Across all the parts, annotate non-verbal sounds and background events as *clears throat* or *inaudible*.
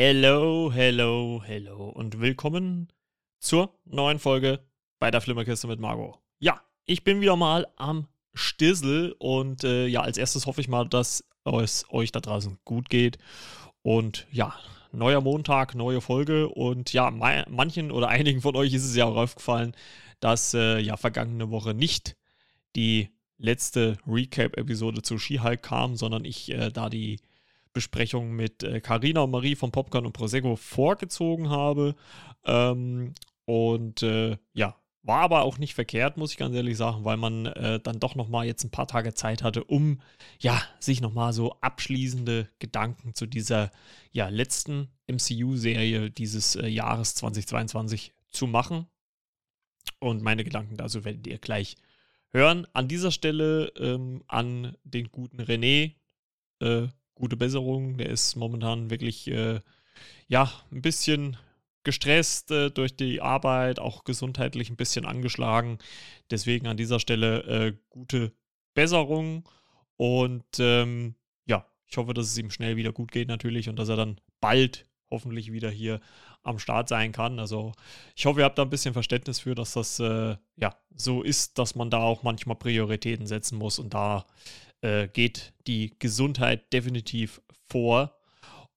Hello, hello, hello und willkommen zur neuen Folge bei der Flimmerkiste mit Margot. Ja, ich bin wieder mal am Stissel und äh, ja, als erstes hoffe ich mal, dass es euch da draußen gut geht. Und ja, neuer Montag, neue Folge und ja, manchen oder *laughs* einigen von euch ist es ja auch aufgefallen, dass äh, ja vergangene Woche nicht die letzte Recap-Episode zu She-Hulk kam, sondern ich äh, da die Besprechung mit Karina äh, und Marie von Popcorn und Prosecco vorgezogen habe. Ähm, und äh, ja, war aber auch nicht verkehrt, muss ich ganz ehrlich sagen, weil man äh, dann doch noch mal jetzt ein paar Tage Zeit hatte, um ja, sich noch mal so abschließende Gedanken zu dieser ja, letzten MCU-Serie dieses äh, Jahres 2022 zu machen. Und meine Gedanken dazu werdet ihr gleich hören. An dieser Stelle ähm, an den guten René. Äh, gute Besserung. Der ist momentan wirklich, äh, ja, ein bisschen gestresst äh, durch die Arbeit, auch gesundheitlich ein bisschen angeschlagen. Deswegen an dieser Stelle äh, gute Besserung und ähm, ja, ich hoffe, dass es ihm schnell wieder gut geht natürlich und dass er dann bald hoffentlich wieder hier am Start sein kann. Also ich hoffe, ihr habt da ein bisschen Verständnis für, dass das äh, ja so ist, dass man da auch manchmal Prioritäten setzen muss und da äh, geht die Gesundheit definitiv vor.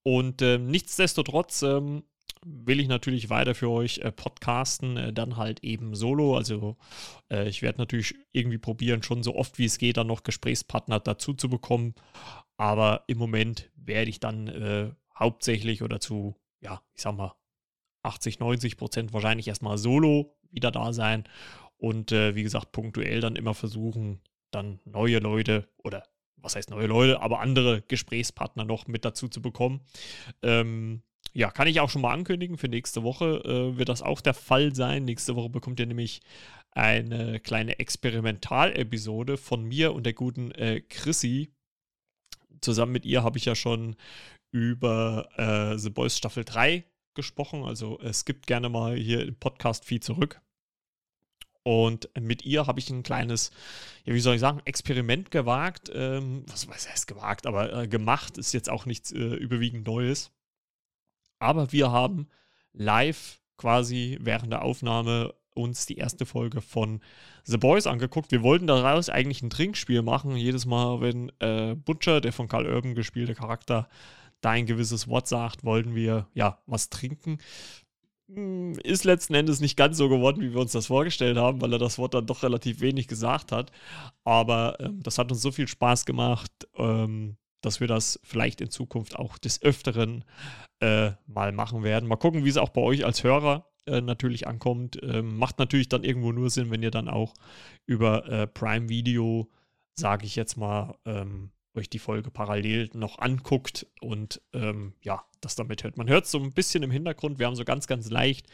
Und äh, nichtsdestotrotz ähm, will ich natürlich weiter für euch äh, podcasten, äh, dann halt eben solo. Also äh, ich werde natürlich irgendwie probieren, schon so oft wie es geht, dann noch Gesprächspartner dazu zu bekommen. Aber im Moment werde ich dann äh, hauptsächlich oder zu, ja, ich sag mal, 80, 90 Prozent wahrscheinlich erstmal solo wieder da sein. Und äh, wie gesagt, punktuell dann immer versuchen, dann neue Leute oder was heißt neue Leute, aber andere Gesprächspartner noch mit dazu zu bekommen. Ähm, ja, kann ich auch schon mal ankündigen. Für nächste Woche äh, wird das auch der Fall sein. Nächste Woche bekommt ihr nämlich eine kleine Experimentalepisode von mir und der guten äh, Chrissy. Zusammen mit ihr habe ich ja schon über äh, The Boys Staffel 3 gesprochen. Also es gibt gerne mal hier im Podcast-Feed zurück. Und mit ihr habe ich ein kleines, ja, wie soll ich sagen, Experiment gewagt. Ähm, was, was heißt gewagt, aber äh, gemacht ist jetzt auch nichts äh, überwiegend Neues. Aber wir haben live quasi während der Aufnahme uns die erste Folge von The Boys angeguckt. Wir wollten daraus eigentlich ein Trinkspiel machen. Jedes Mal, wenn äh, Butcher, der von Carl Urban gespielte Charakter, da ein gewisses Wort sagt, wollten wir ja was trinken. Hm, ist letzten Endes nicht ganz so geworden, wie wir uns das vorgestellt haben, weil er das Wort dann doch relativ wenig gesagt hat. Aber ähm, das hat uns so viel Spaß gemacht, ähm, dass wir das vielleicht in Zukunft auch des Öfteren äh, mal machen werden. Mal gucken, wie es auch bei euch als Hörer äh, natürlich ankommt. Ähm, macht natürlich dann irgendwo nur Sinn, wenn ihr dann auch über äh, Prime Video, sage ich jetzt mal, ähm, euch die Folge parallel noch anguckt und ähm, ja, das damit hört. Man hört so ein bisschen im Hintergrund, wir haben so ganz, ganz leicht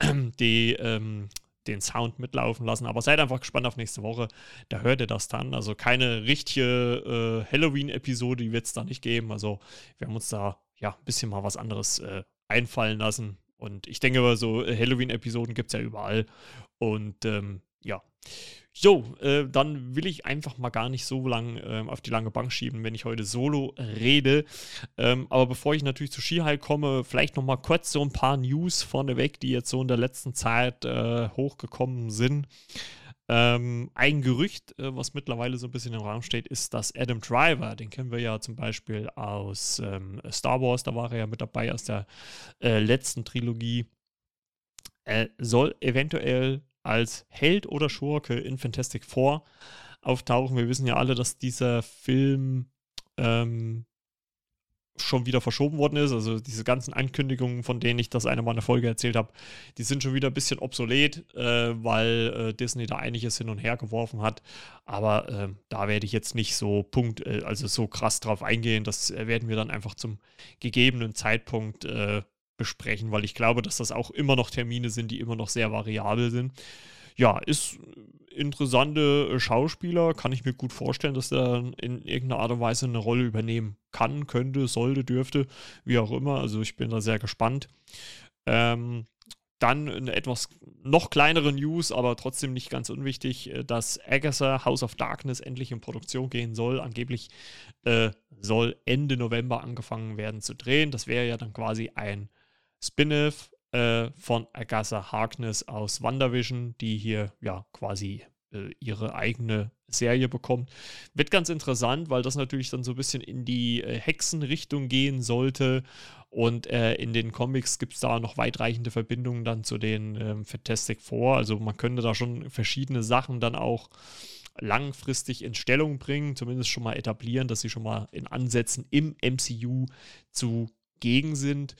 *clears throat* die, ähm, den Sound mitlaufen lassen, aber seid einfach gespannt auf nächste Woche, da hört ihr das dann. Also keine richtige äh, Halloween-Episode, die wird es da nicht geben. Also wir haben uns da ja ein bisschen mal was anderes äh, einfallen lassen. Und ich denke, so Halloween-Episoden gibt es ja überall. Und ähm, ja. Jo, äh, dann will ich einfach mal gar nicht so lang äh, auf die lange Bank schieben, wenn ich heute solo rede. Ähm, aber bevor ich natürlich zu Skihai komme, vielleicht noch mal kurz so ein paar News vorneweg, die jetzt so in der letzten Zeit äh, hochgekommen sind. Ähm, ein Gerücht, äh, was mittlerweile so ein bisschen im Raum steht, ist, dass Adam Driver, den kennen wir ja zum Beispiel aus ähm, Star Wars, da war er ja mit dabei aus der äh, letzten Trilogie, äh, soll eventuell als Held oder Schurke in Fantastic Four auftauchen. Wir wissen ja alle, dass dieser Film ähm, schon wieder verschoben worden ist. Also diese ganzen Ankündigungen, von denen ich das eine Mal in der Folge erzählt habe, die sind schon wieder ein bisschen obsolet, äh, weil äh, Disney da einiges hin und her geworfen hat. Aber äh, da werde ich jetzt nicht so Punkt, äh, also so krass drauf eingehen. Das äh, werden wir dann einfach zum gegebenen Zeitpunkt äh, besprechen, weil ich glaube, dass das auch immer noch Termine sind, die immer noch sehr variabel sind. Ja, ist interessante äh, Schauspieler, kann ich mir gut vorstellen, dass er in irgendeiner Art und Weise eine Rolle übernehmen kann, könnte, sollte, dürfte, wie auch immer. Also ich bin da sehr gespannt. Ähm, dann eine etwas noch kleinere News, aber trotzdem nicht ganz unwichtig, äh, dass Agatha House of Darkness endlich in Produktion gehen soll. Angeblich äh, soll Ende November angefangen werden zu drehen. Das wäre ja dann quasi ein Spin-off äh, von Agatha Harkness aus WandaVision, die hier ja quasi äh, ihre eigene Serie bekommt. Wird ganz interessant, weil das natürlich dann so ein bisschen in die äh, Hexenrichtung gehen sollte. Und äh, in den Comics gibt es da noch weitreichende Verbindungen dann zu den ähm, Fantastic Four. Also man könnte da schon verschiedene Sachen dann auch langfristig in Stellung bringen, zumindest schon mal etablieren, dass sie schon mal in Ansätzen im MCU zugegen sind.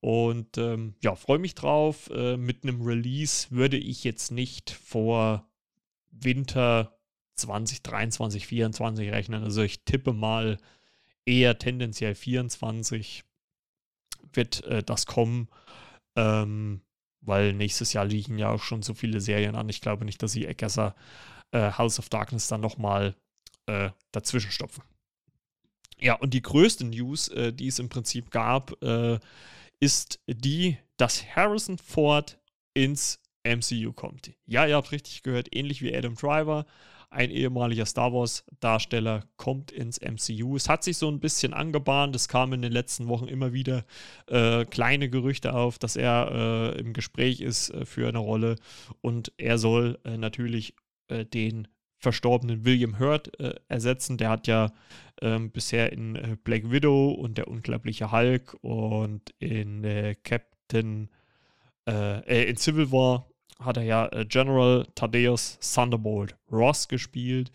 Und ähm, ja, freue mich drauf. Äh, mit einem Release würde ich jetzt nicht vor Winter 2023, 2024 rechnen. Also ich tippe mal eher tendenziell 24 wird äh, das kommen, ähm, weil nächstes Jahr liegen ja auch schon so viele Serien an. Ich glaube nicht, dass sie Agatha äh, House of Darkness dann nochmal äh, dazwischen stopfen. Ja, und die größte News, äh, die es im Prinzip gab, äh, ist die, dass Harrison Ford ins MCU kommt. Ja, ihr habt richtig gehört, ähnlich wie Adam Driver, ein ehemaliger Star Wars-Darsteller kommt ins MCU. Es hat sich so ein bisschen angebahnt, es kamen in den letzten Wochen immer wieder äh, kleine Gerüchte auf, dass er äh, im Gespräch ist äh, für eine Rolle und er soll äh, natürlich äh, den verstorbenen William Hurt äh, ersetzen. Der hat ja ähm, bisher in Black Widow und der unglaubliche Hulk und in Captain in Civil War hat er ja äh, General Thaddeus Thunderbolt Ross gespielt,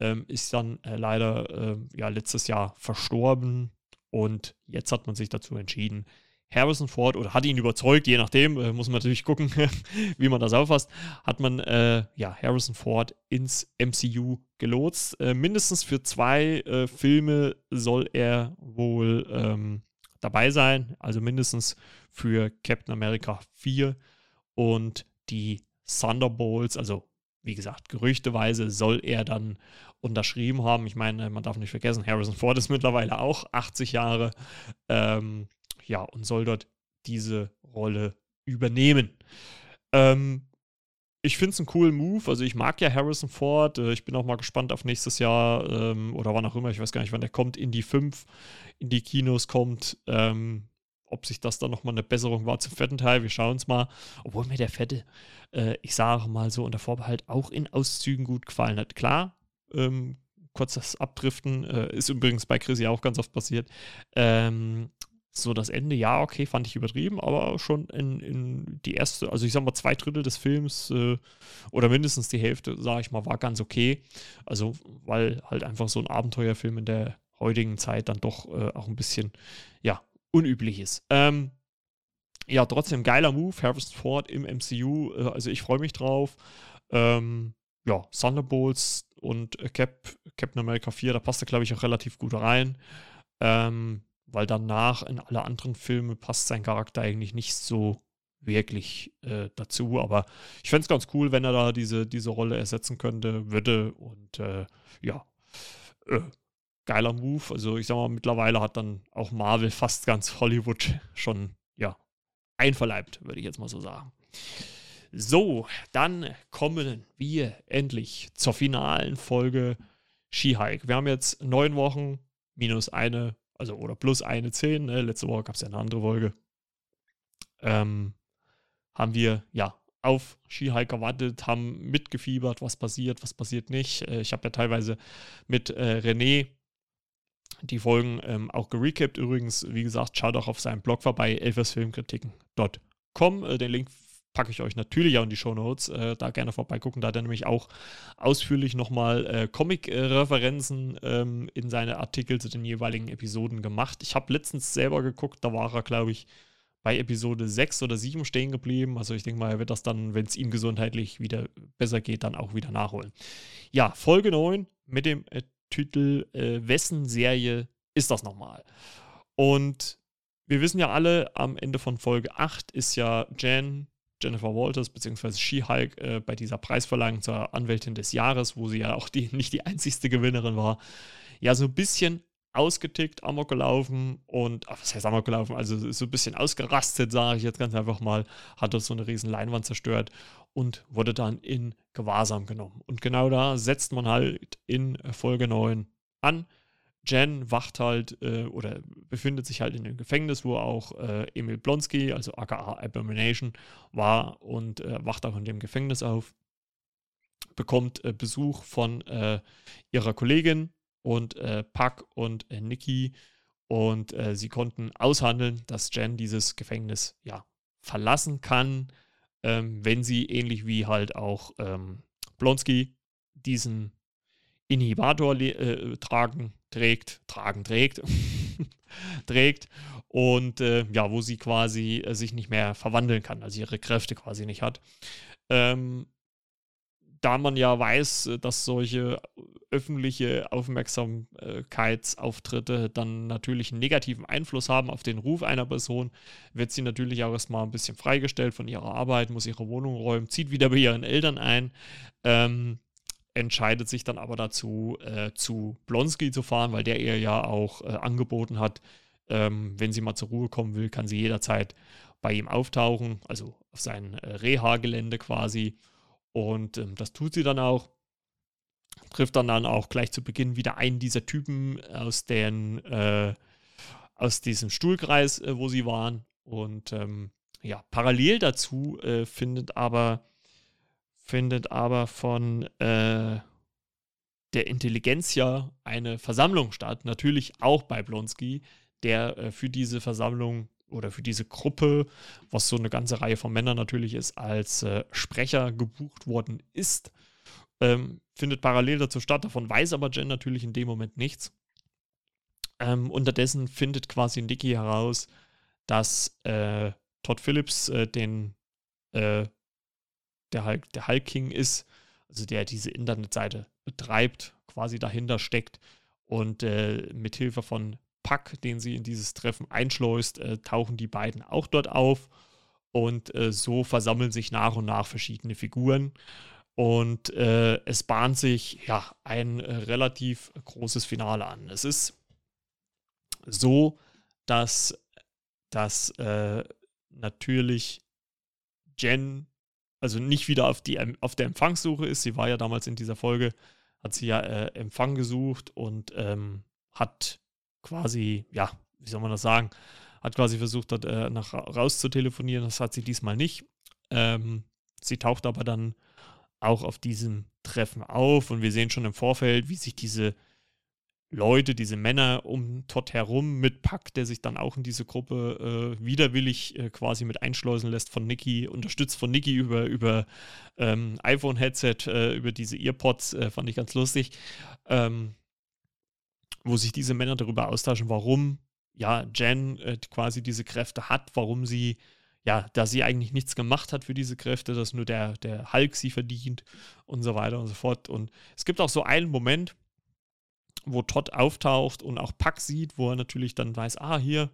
ähm, ist dann äh, leider äh, ja letztes Jahr verstorben und jetzt hat man sich dazu entschieden, Harrison Ford oder hat ihn überzeugt, je nachdem, äh, muss man natürlich gucken, *laughs* wie man das auffasst, hat man äh, ja Harrison Ford ins MCU gelotst. Äh, mindestens für zwei äh, Filme soll er wohl ähm, dabei sein, also mindestens für Captain America 4 und die Thunderbolts, also wie gesagt, gerüchteweise soll er dann unterschrieben haben. Ich meine, man darf nicht vergessen, Harrison Ford ist mittlerweile auch 80 Jahre. Ähm, ja, und soll dort diese Rolle übernehmen. Ähm, ich finde es einen coolen Move. Also ich mag ja Harrison Ford. Äh, ich bin auch mal gespannt auf nächstes Jahr ähm, oder wann auch immer. Ich weiß gar nicht, wann der kommt. In die 5, in die Kinos kommt. Ähm, ob sich das dann nochmal eine Besserung war zum vierten Teil. Wir schauen es mal. Obwohl mir der Fette, äh, ich sage mal so unter Vorbehalt, auch in Auszügen gut gefallen hat. Klar, ähm, kurz das Abdriften, äh, ist übrigens bei Chris ja auch ganz oft passiert. Ähm, so das Ende, ja, okay, fand ich übertrieben, aber schon in, in die erste, also ich sag mal, zwei Drittel des Films äh, oder mindestens die Hälfte, sage ich mal, war ganz okay. Also, weil halt einfach so ein Abenteuerfilm in der heutigen Zeit dann doch äh, auch ein bisschen, ja, unüblich ist. Ähm, ja, trotzdem geiler Move, Harrison Ford im MCU. Äh, also ich freue mich drauf. Ähm, ja, Thunderbolts und Cap, Captain America 4, da passt er, glaube ich, auch relativ gut rein. Ähm, weil danach in alle anderen Filme passt sein Charakter eigentlich nicht so wirklich äh, dazu. Aber ich fände es ganz cool, wenn er da diese, diese Rolle ersetzen könnte, würde. Und äh, ja, äh, geiler Move. Also ich sag mal, mittlerweile hat dann auch Marvel fast ganz Hollywood schon, ja, einverleibt, würde ich jetzt mal so sagen. So, dann kommen wir endlich zur finalen Folge She-Hulk. Wir haben jetzt neun Wochen minus eine, also oder plus eine zehn. Ne? Letzte Woche gab es ja eine andere Folge. Ähm, haben wir ja auf She-Hulk gewartet, haben mitgefiebert, was passiert, was passiert nicht. Äh, ich habe ja teilweise mit äh, René die Folgen ähm, auch gerecapt. Übrigens, wie gesagt, schaut auch auf seinem Blog vorbei, elfersfilmkritiken.com. Äh, den Link packe ich euch natürlich auch in die Show Notes. Äh, da gerne vorbeigucken. Da hat er nämlich auch ausführlich nochmal äh, Comic-Referenzen ähm, in seine Artikel zu den jeweiligen Episoden gemacht. Ich habe letztens selber geguckt, da war er, glaube ich, bei Episode 6 oder 7 stehen geblieben. Also ich denke mal, er wird das dann, wenn es ihm gesundheitlich wieder besser geht, dann auch wieder nachholen. Ja, Folge 9 mit dem äh, Titel, äh, wessen Serie ist das nochmal? Und wir wissen ja alle, am Ende von Folge 8 ist ja Jan, Jennifer Walters, beziehungsweise She-Hulk äh, bei dieser Preisverleihung zur Anwältin des Jahres, wo sie ja auch die, nicht die einzigste Gewinnerin war, ja so ein bisschen ausgetickt, amok gelaufen und, ach, was heißt amok gelaufen? Also so ein bisschen ausgerastet, sage ich jetzt ganz einfach mal, hat dort so eine riesen Leinwand zerstört und wurde dann in Gewahrsam genommen. Und genau da setzt man halt in Folge 9 an. Jen wacht halt äh, oder befindet sich halt in dem Gefängnis, wo auch äh, Emil Blonsky, also aka Abomination, war und äh, wacht auch in dem Gefängnis auf. Bekommt äh, Besuch von äh, ihrer Kollegin und äh, Puck und Nikki und sie konnten aushandeln, dass Jen dieses Gefängnis ja verlassen kann, ähm, wenn sie ähnlich wie halt auch ähm, Blonsky diesen Inhibitor äh, tragen, trägt, tragen, trägt, *laughs* trägt und äh, ja, wo sie quasi äh, sich nicht mehr verwandeln kann, also ihre Kräfte quasi nicht hat. Ähm, da man ja weiß, dass solche öffentliche Aufmerksamkeitsauftritte dann natürlich einen negativen Einfluss haben auf den Ruf einer Person, wird sie natürlich auch erstmal ein bisschen freigestellt von ihrer Arbeit, muss ihre Wohnung räumen, zieht wieder bei ihren Eltern ein, ähm, entscheidet sich dann aber dazu, äh, zu Blonsky zu fahren, weil der ihr ja auch äh, angeboten hat, ähm, wenn sie mal zur Ruhe kommen will, kann sie jederzeit bei ihm auftauchen, also auf sein äh, Reha-Gelände quasi und ähm, das tut sie dann auch. Trifft dann, dann auch gleich zu Beginn wieder einen dieser Typen aus, den, äh, aus diesem Stuhlkreis, äh, wo sie waren. Und ähm, ja, parallel dazu äh, findet aber findet aber von äh, der Intelligenz ja eine Versammlung statt. Natürlich auch bei Blonsky, der äh, für diese Versammlung oder für diese Gruppe, was so eine ganze Reihe von Männern natürlich ist, als äh, Sprecher gebucht worden ist. Ähm, findet parallel dazu statt, davon weiß aber Jen natürlich in dem Moment nichts. Ähm, unterdessen findet quasi Nicky heraus, dass äh, Todd Phillips äh, den äh, der Hulk, der Hulk King ist, also der diese Internetseite betreibt, quasi dahinter steckt und äh, mithilfe von Pack, den sie in dieses Treffen einschleust, äh, tauchen die beiden auch dort auf. Und äh, so versammeln sich nach und nach verschiedene Figuren. Und äh, es bahnt sich ja ein äh, relativ großes Finale an. Es ist so, dass, dass äh, natürlich Jen also nicht wieder auf, die, auf der Empfangssuche ist. Sie war ja damals in dieser Folge, hat sie ja äh, Empfang gesucht und ähm, hat quasi, ja, wie soll man das sagen, hat quasi versucht, dort äh, nach raus zu telefonieren. Das hat sie diesmal nicht. Ähm, sie taucht aber dann auch auf diesem Treffen auf und wir sehen schon im Vorfeld, wie sich diese Leute, diese Männer um Todd herum mit Pack, der sich dann auch in diese Gruppe äh, widerwillig äh, quasi mit einschleusen lässt von Niki, unterstützt von Niki über, über ähm, iPhone-Headset, äh, über diese Earpods, äh, fand ich ganz lustig. Ähm, wo sich diese Männer darüber austauschen, warum ja Jen äh, quasi diese Kräfte hat, warum sie ja, da sie eigentlich nichts gemacht hat für diese Kräfte, dass nur der, der Hulk sie verdient und so weiter und so fort. Und es gibt auch so einen Moment, wo Todd auftaucht und auch Puck sieht, wo er natürlich dann weiß, ah, hier,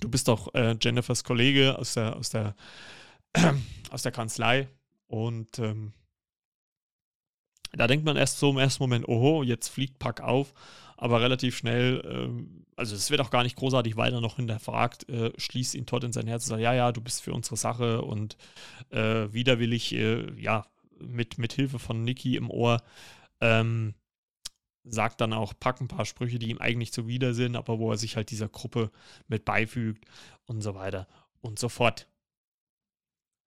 du bist doch äh, Jennifers Kollege aus der, aus der, äh, *clears throat* aus der Kanzlei. Und ähm, da denkt man erst so im ersten Moment, oho, jetzt fliegt Pack auf, aber relativ schnell, ähm, also es wird auch gar nicht großartig weiter noch hinterfragt, äh, schließt ihn Todd in sein Herz und sagt, ja, ja, du bist für unsere Sache und äh, widerwillig, äh, ja, mit, mit Hilfe von Niki im Ohr, ähm, sagt dann auch, Pack ein paar Sprüche, die ihm eigentlich zuwider sind, aber wo er sich halt dieser Gruppe mit beifügt und so weiter und so fort.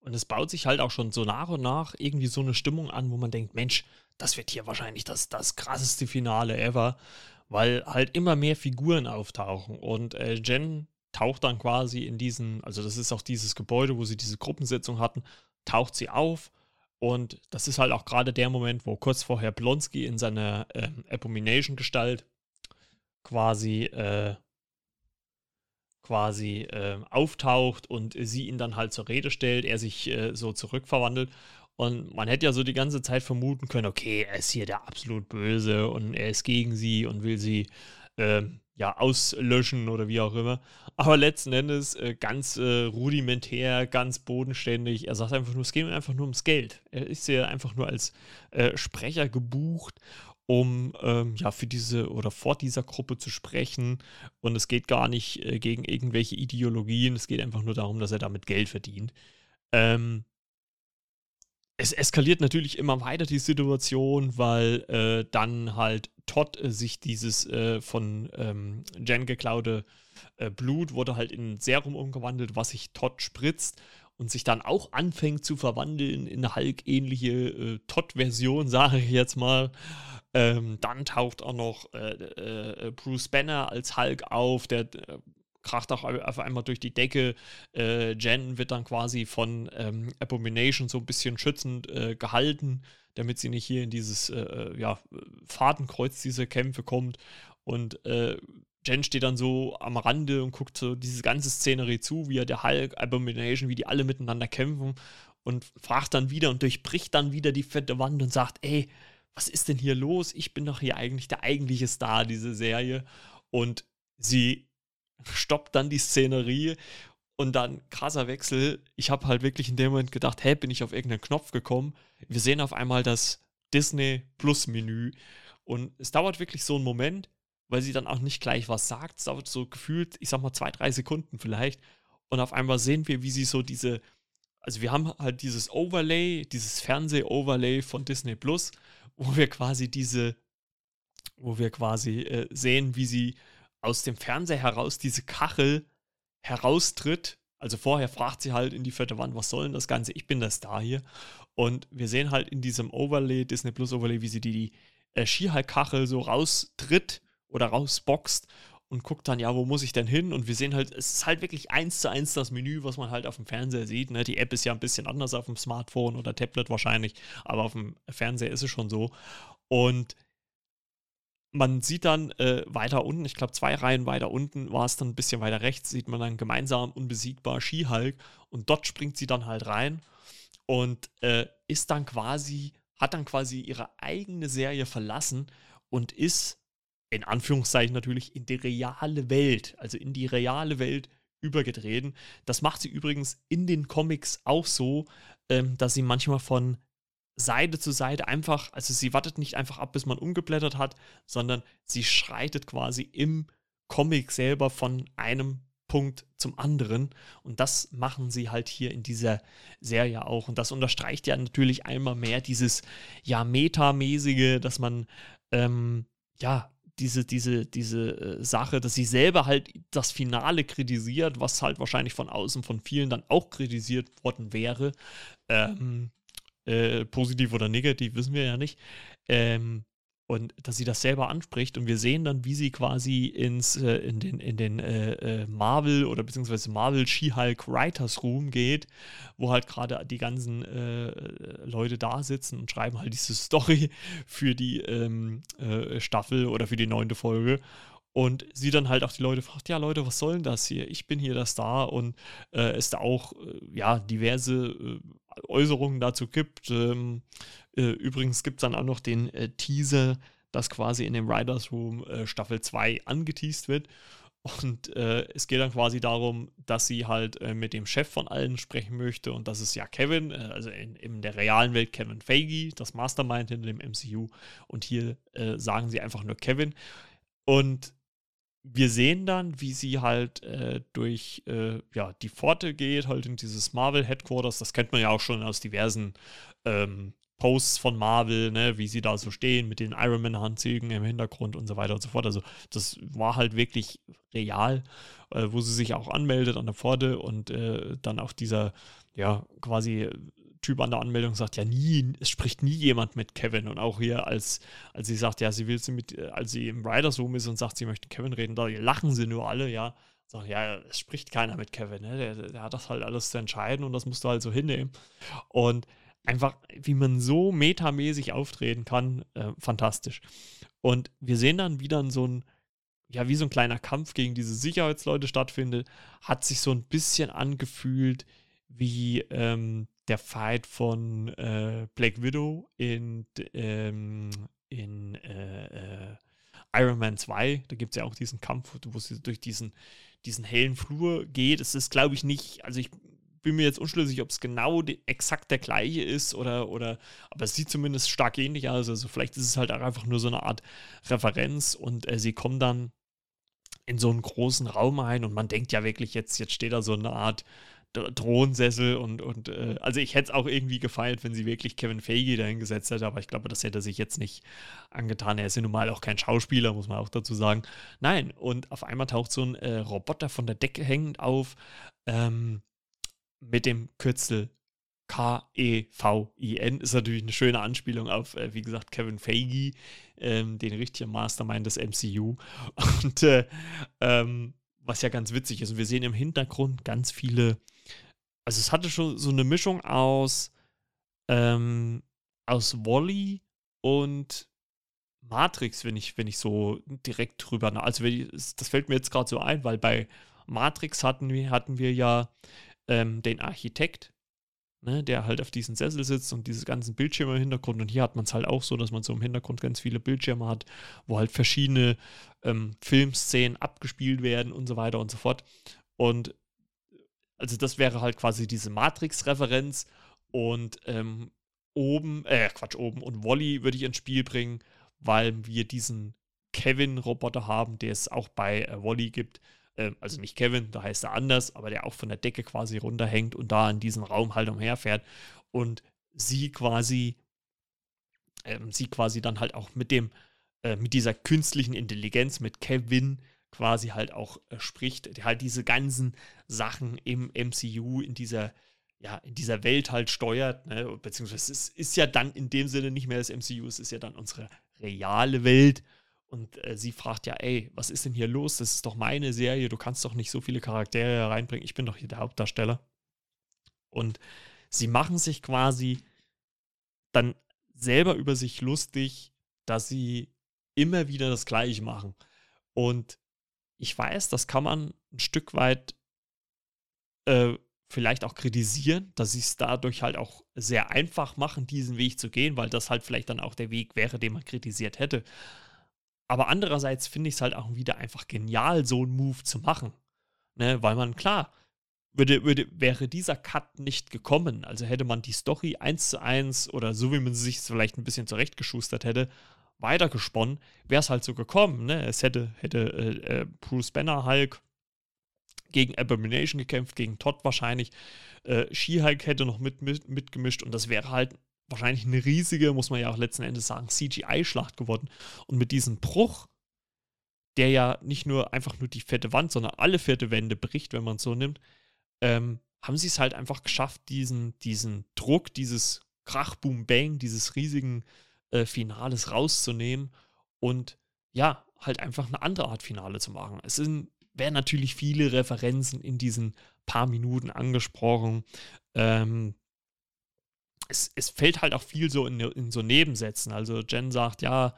Und es baut sich halt auch schon so nach und nach irgendwie so eine Stimmung an, wo man denkt, Mensch, das wird hier wahrscheinlich das, das krasseste Finale ever, weil halt immer mehr Figuren auftauchen. Und äh, Jen taucht dann quasi in diesen, also das ist auch dieses Gebäude, wo sie diese Gruppensitzung hatten, taucht sie auf. Und das ist halt auch gerade der Moment, wo kurz vorher Blonsky in seiner äh, Abomination-Gestalt quasi, äh, quasi äh, auftaucht und sie ihn dann halt zur Rede stellt, er sich äh, so zurückverwandelt. Und man hätte ja so die ganze Zeit vermuten können, okay, er ist hier der absolut Böse und er ist gegen sie und will sie äh, ja auslöschen oder wie auch immer. Aber letzten Endes äh, ganz äh, rudimentär, ganz bodenständig. Er sagt einfach nur, es geht ihm einfach nur ums Geld. Er ist ja einfach nur als äh, Sprecher gebucht um ähm, ja für diese oder vor dieser Gruppe zu sprechen. Und es geht gar nicht äh, gegen irgendwelche Ideologien, es geht einfach nur darum, dass er damit Geld verdient. Ähm, es eskaliert natürlich immer weiter die Situation, weil äh, dann halt Todd äh, sich dieses äh, von ähm, Jen geklaute äh, Blut wurde halt in Serum umgewandelt, was sich Todd spritzt und sich dann auch anfängt zu verwandeln in Hulk-ähnliche äh, Todd-Version, *laughs* sage ich jetzt mal. Ähm, dann taucht auch noch äh, Bruce Banner als Hulk auf, der kracht auch auf einmal durch die Decke. Äh, Jen wird dann quasi von ähm, Abomination so ein bisschen schützend äh, gehalten, damit sie nicht hier in dieses äh, ja, Fadenkreuz dieser Kämpfe kommt. Und Jen steht dann so am Rande und guckt so diese ganze Szenerie zu, wie er der Hulk, Abomination, wie die alle miteinander kämpfen und fragt dann wieder und durchbricht dann wieder die fette Wand und sagt, ey, was ist denn hier los? Ich bin doch hier eigentlich der eigentliche Star dieser Serie. Und sie stoppt dann die Szenerie und dann krasser Wechsel. Ich habe halt wirklich in dem Moment gedacht, hä, bin ich auf irgendeinen Knopf gekommen? Wir sehen auf einmal das Disney Plus Menü und es dauert wirklich so einen Moment weil sie dann auch nicht gleich was sagt. Es dauert so gefühlt, ich sag mal, zwei, drei Sekunden vielleicht. Und auf einmal sehen wir, wie sie so diese, also wir haben halt dieses Overlay, dieses Fernseh-Overlay von Disney Plus, wo wir quasi diese, wo wir quasi äh, sehen, wie sie aus dem Fernseher heraus diese Kachel heraustritt. Also vorher fragt sie halt in die vierte Wand, was soll denn das Ganze? Ich bin der Star hier. Und wir sehen halt in diesem Overlay, Disney Plus Overlay, wie sie die, die äh, Skihall-Kachel so raustritt oder rausboxt und guckt dann, ja, wo muss ich denn hin? Und wir sehen halt, es ist halt wirklich eins zu eins das Menü, was man halt auf dem Fernseher sieht. Ne? Die App ist ja ein bisschen anders auf dem Smartphone oder Tablet wahrscheinlich, aber auf dem Fernseher ist es schon so. Und man sieht dann äh, weiter unten, ich glaube zwei Reihen weiter unten, war es dann ein bisschen weiter rechts, sieht man dann gemeinsam unbesiegbar Skihulk und dort springt sie dann halt rein und äh, ist dann quasi, hat dann quasi ihre eigene Serie verlassen und ist in Anführungszeichen natürlich, in die reale Welt, also in die reale Welt übergetreten. Das macht sie übrigens in den Comics auch so, ähm, dass sie manchmal von Seite zu Seite einfach, also sie wartet nicht einfach ab, bis man umgeblättert hat, sondern sie schreitet quasi im Comic selber von einem Punkt zum anderen. Und das machen sie halt hier in dieser Serie auch. Und das unterstreicht ja natürlich einmal mehr dieses ja metamäßige, dass man ähm, ja diese, diese, diese äh, Sache, dass sie selber halt das Finale kritisiert, was halt wahrscheinlich von außen von vielen dann auch kritisiert worden wäre. Ähm, äh, positiv oder negativ, wissen wir ja nicht. Ähm, und dass sie das selber anspricht und wir sehen dann, wie sie quasi ins, äh, in den, in den äh, äh Marvel oder beziehungsweise Marvel She-Hulk Writers Room geht, wo halt gerade die ganzen äh, Leute da sitzen und schreiben halt diese *laughs* Story für die ähm, äh, Staffel oder für die neunte Folge. Und sie dann halt auch die Leute fragt, ja Leute, was soll denn das hier? Ich bin hier der Star und äh, es da auch ja diverse Äußerungen dazu gibt. Ähm, äh, übrigens gibt es dann auch noch den äh, Teaser, dass quasi in dem Writers Room äh, Staffel 2 angeteased wird. Und äh, es geht dann quasi darum, dass sie halt äh, mit dem Chef von allen sprechen möchte. Und das ist ja Kevin, äh, also in, in, der realen Welt Kevin Feige, das Mastermind hinter dem MCU. Und hier sagen sie einfach nur Kevin. Und wir sehen dann, wie sie halt äh, durch äh, ja, die Pforte geht, halt in dieses Marvel Headquarters. Das kennt man ja auch schon aus diversen ähm, Posts von Marvel, ne, wie sie da so stehen mit den Iron Man-Handzügen im Hintergrund und so weiter und so fort. Also, das war halt wirklich real, äh, wo sie sich auch anmeldet an der Pforte und äh, dann auch dieser, ja, quasi Typ an der Anmeldung sagt, ja nie, es spricht nie jemand mit Kevin. Und auch hier, als, als sie sagt, ja, sie will sie mit, als sie im Riders Room ist und sagt, sie möchte Kevin reden, da lachen sie nur alle, ja. Sagen, ja, es spricht keiner mit Kevin, ne? der, der hat das halt alles zu entscheiden und das musst du halt so hinnehmen. Und einfach, wie man so metamäßig auftreten kann, äh, fantastisch. Und wir sehen dann, wie dann so ein, ja, wie so ein kleiner Kampf gegen diese Sicherheitsleute stattfindet, hat sich so ein bisschen angefühlt wie ähm, der Fight von äh, Black Widow in, ähm, in äh, äh, Iron Man 2. Da gibt es ja auch diesen Kampf, wo sie durch diesen, diesen hellen Flur geht. Es ist, glaube ich, nicht, also ich bin mir jetzt unschlüssig, ob es genau die, exakt der gleiche ist oder, oder, aber es sieht zumindest stark ähnlich aus. Also vielleicht ist es halt auch einfach nur so eine Art Referenz und äh, sie kommen dann in so einen großen Raum ein und man denkt ja wirklich, jetzt, jetzt steht da so eine Art Thronensessel und, und äh, also ich hätte es auch irgendwie gefeiert, wenn sie wirklich Kevin Feige dahingesetzt hätte, aber ich glaube, das hätte sich jetzt nicht angetan. Er ist ja nun mal auch kein Schauspieler, muss man auch dazu sagen. Nein, und auf einmal taucht so ein äh, Roboter von der Decke hängend auf ähm, mit dem Kürzel K-E-V-I-N ist natürlich eine schöne Anspielung auf, äh, wie gesagt, Kevin Feige, ähm, den richtigen Mastermind des MCU. *laughs* Und äh, ähm, was ja ganz witzig ist, und wir sehen im Hintergrund ganz viele also es hatte schon so eine Mischung aus, ähm, aus Wally und Matrix, wenn ich, wenn ich so direkt drüber, also ich, das fällt mir jetzt gerade so ein, weil bei Matrix hatten wir, hatten wir ja ähm, den Architekt, ne, der halt auf diesem Sessel sitzt und diese ganzen Bildschirme im Hintergrund. Und hier hat man es halt auch so, dass man so im Hintergrund ganz viele Bildschirme hat, wo halt verschiedene ähm, Filmszenen abgespielt werden und so weiter und so fort. Und also das wäre halt quasi diese Matrix-Referenz und ähm, oben, äh, Quatsch, oben und Wally würde ich ins Spiel bringen, weil wir diesen Kevin-Roboter haben, der es auch bei äh, Wally gibt. Ähm, also nicht Kevin, da heißt er anders, aber der auch von der Decke quasi runterhängt und da in diesem Raum halt umherfährt und sie quasi, ähm, sie quasi dann halt auch mit dem, äh, mit dieser künstlichen Intelligenz, mit Kevin, quasi halt auch äh, spricht, der halt diese ganzen Sachen im MCU in dieser ja, in dieser Welt halt steuert, ne? beziehungsweise es ist ja dann in dem Sinne nicht mehr das MCU, es ist ja dann unsere reale Welt. Und äh, sie fragt ja, ey, was ist denn hier los? Das ist doch meine Serie, du kannst doch nicht so viele Charaktere reinbringen, ich bin doch hier der Hauptdarsteller. Und sie machen sich quasi dann selber über sich lustig, dass sie immer wieder das Gleiche machen. Und ich weiß, das kann man ein Stück weit äh, vielleicht auch kritisieren, dass sie es dadurch halt auch sehr einfach machen, diesen Weg zu gehen, weil das halt vielleicht dann auch der Weg wäre, den man kritisiert hätte. Aber andererseits finde ich es halt auch wieder einfach genial, so einen Move zu machen. Ne? Weil man, klar, würde, würde, wäre dieser Cut nicht gekommen, also hätte man die Story eins zu eins oder so, wie man sie sich vielleicht ein bisschen zurechtgeschustert hätte, weitergesponnen, wäre es halt so gekommen. Ne? Es hätte, hätte äh, äh, Bruce Banner Hulk gegen Abomination gekämpft, gegen Todd wahrscheinlich. Äh, She-Hulk hätte noch mit, mit, mitgemischt und das wäre halt wahrscheinlich eine riesige, muss man ja auch letzten Endes sagen, CGI-Schlacht geworden. Und mit diesem Bruch, der ja nicht nur einfach nur die fette Wand, sondern alle vierte Wände bricht, wenn man es so nimmt, ähm, haben sie es halt einfach geschafft, diesen, diesen Druck, dieses Krach, Boom, Bang, dieses riesigen äh, Finales rauszunehmen und ja, halt einfach eine andere Art Finale zu machen. Es sind, werden natürlich viele Referenzen in diesen paar Minuten angesprochen. Ähm, es, es fällt halt auch viel so in, in so Nebensätzen. Also Jen sagt, ja,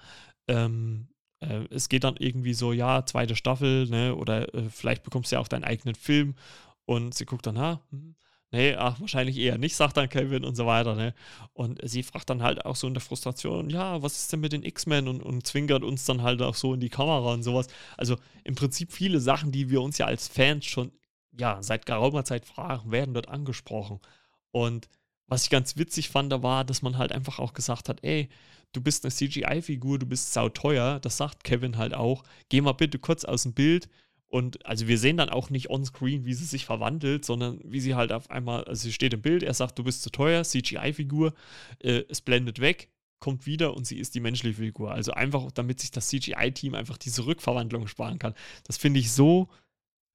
ähm, äh, es geht dann irgendwie so, ja, zweite Staffel, ne, oder äh, vielleicht bekommst du ja auch deinen eigenen Film. Und sie guckt dann, ha, hm, nee, ach, wahrscheinlich eher nicht, sagt dann Kevin und so weiter, ne? Und sie fragt dann halt auch so in der Frustration, ja, was ist denn mit den X-Men und, und zwinkert uns dann halt auch so in die Kamera und sowas. Also im Prinzip viele Sachen, die wir uns ja als Fans schon, ja, seit geraumer Zeit fragen, werden dort angesprochen. Und was ich ganz witzig fand, da war, dass man halt einfach auch gesagt hat, ey, du bist eine CGI-Figur, du bist sauteuer, das sagt Kevin halt auch, geh mal bitte kurz aus dem Bild und also wir sehen dann auch nicht on-screen, wie sie sich verwandelt, sondern wie sie halt auf einmal, also sie steht im Bild, er sagt, du bist zu teuer, CGI-Figur, äh, es blendet weg, kommt wieder und sie ist die menschliche Figur. Also einfach, damit sich das CGI-Team einfach diese Rückverwandlung sparen kann. Das finde ich so,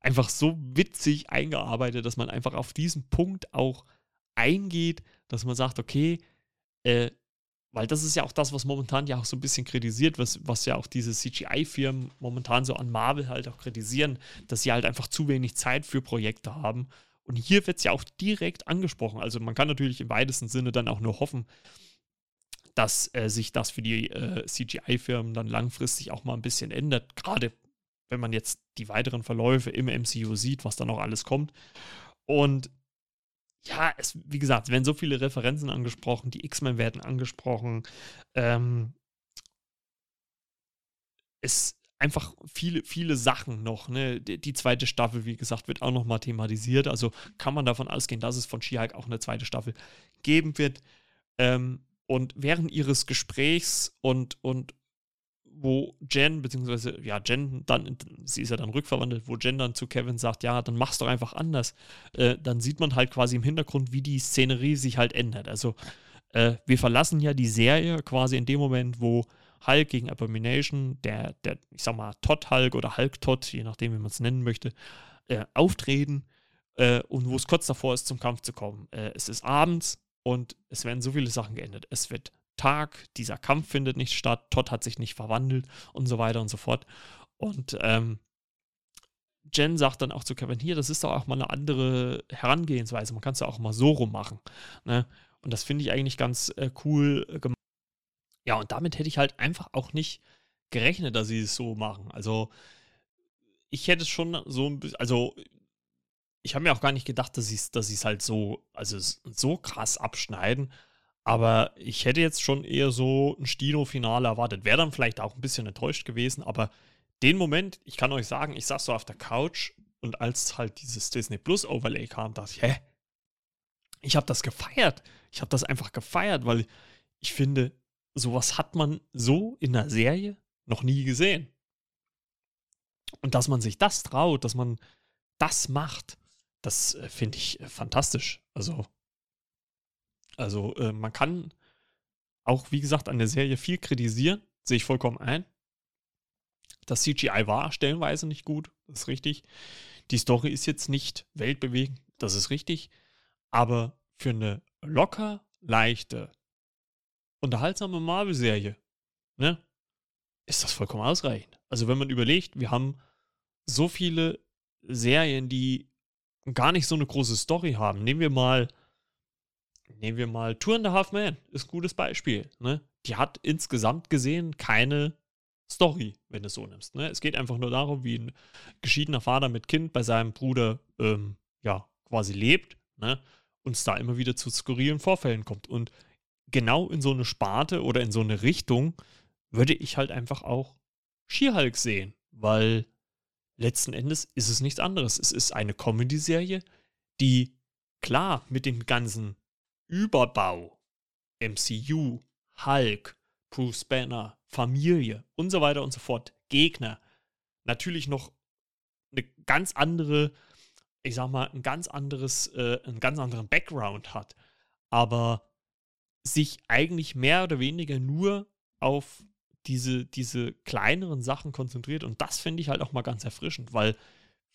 einfach so witzig eingearbeitet, dass man einfach auf diesen Punkt auch eingeht, dass man sagt, okay, äh, weil das ist ja auch das, was momentan ja auch so ein bisschen kritisiert, was, was ja auch diese CGI-Firmen momentan so an Marvel halt auch kritisieren, dass sie halt einfach zu wenig Zeit für Projekte haben. Und hier wird es ja auch direkt angesprochen. Also man kann natürlich im weitesten Sinne dann auch nur hoffen, dass äh, sich das für die äh, CGI-Firmen dann langfristig auch mal ein bisschen ändert. Gerade wenn man jetzt die weiteren Verläufe im MCU sieht, was da noch alles kommt. Und ja, es, wie gesagt, es werden so viele Referenzen angesprochen, die X-Men werden angesprochen. Ähm, es, einfach viele, viele Sachen noch. Ne? Die, die, zweite Staffel, wie gesagt, wird auch nochmal thematisiert. Also kann man davon ausgehen, dass es von She-Hulk auch eine zweite Staffel geben wird. Ähm, und während ihres Gesprächs und, und wo Jen, beziehungsweise, ja, Jen dann, sie ist ja dann rückverwandelt, wo Jen dann zu Kevin sagt, ja, dann mach's doch einfach anders. Äh, dann sieht man halt quasi im Hintergrund, wie die Szenerie sich halt ändert. Also, äh, wir verlassen ja die Serie quasi in dem Moment, wo Hulk gegen Abomination, der, der ich sag mal, Todd-Hulk oder Hulk-Todd, je nachdem, wie man es nennen möchte, äh, auftreten äh, und wo es kurz davor ist, zum Kampf zu kommen. Äh, es ist abends und es werden so viele Sachen geändert. Es wird Tag, dieser Kampf findet nicht statt, Todd hat sich nicht verwandelt und so weiter und so fort. Und ähm, Jen sagt dann auch zu Kevin, hier, das ist doch auch mal eine andere Herangehensweise. Man kann es ja auch mal so rum machen. Ne? Und das finde ich eigentlich ganz äh, cool gemacht. Ja, und damit hätte ich halt einfach auch nicht gerechnet, dass sie es so machen. Also, ich hätte es schon so ein bisschen, also, ich habe mir auch gar nicht gedacht, dass sie es dass halt so, also so krass abschneiden. Aber ich hätte jetzt schon eher so ein Stino-Finale erwartet. Wäre dann vielleicht auch ein bisschen enttäuscht gewesen, aber den Moment, ich kann euch sagen, ich saß so auf der Couch und als halt dieses Disney Plus Overlay kam, dachte ich, hä? Ich habe das gefeiert. Ich habe das einfach gefeiert, weil ich finde, sowas hat man so in einer Serie noch nie gesehen. Und dass man sich das traut, dass man das macht, das äh, finde ich äh, fantastisch. Also, also äh, man kann auch, wie gesagt, an der Serie viel kritisieren, sehe ich vollkommen ein. Das CGI war stellenweise nicht gut, das ist richtig. Die Story ist jetzt nicht weltbewegend, das ist richtig. Aber für eine locker, leichte, unterhaltsame Marvel-Serie, ne, ist das vollkommen ausreichend. Also wenn man überlegt, wir haben so viele Serien, die gar nicht so eine große Story haben. Nehmen wir mal, nehmen wir mal Tour in the Half Man, ist ein gutes Beispiel. Ne? Die hat insgesamt gesehen keine Story, wenn du es so nimmst. Ne? Es geht einfach nur darum, wie ein geschiedener Vater mit Kind bei seinem Bruder ähm, ja quasi lebt ne? und es da immer wieder zu skurrilen Vorfällen kommt. Und genau in so eine Sparte oder in so eine Richtung würde ich halt einfach auch She-Hulk sehen, weil letzten Endes ist es nichts anderes. Es ist eine Comedy-Serie, die klar mit dem ganzen Überbau, MCU, Hulk, Bruce Banner, Familie und so weiter und so fort, Gegner, natürlich noch eine ganz andere, ich sag mal, ein ganz anderes, äh, einen ganz anderen Background hat. Aber sich eigentlich mehr oder weniger nur auf diese, diese kleineren Sachen konzentriert. Und das finde ich halt auch mal ganz erfrischend, weil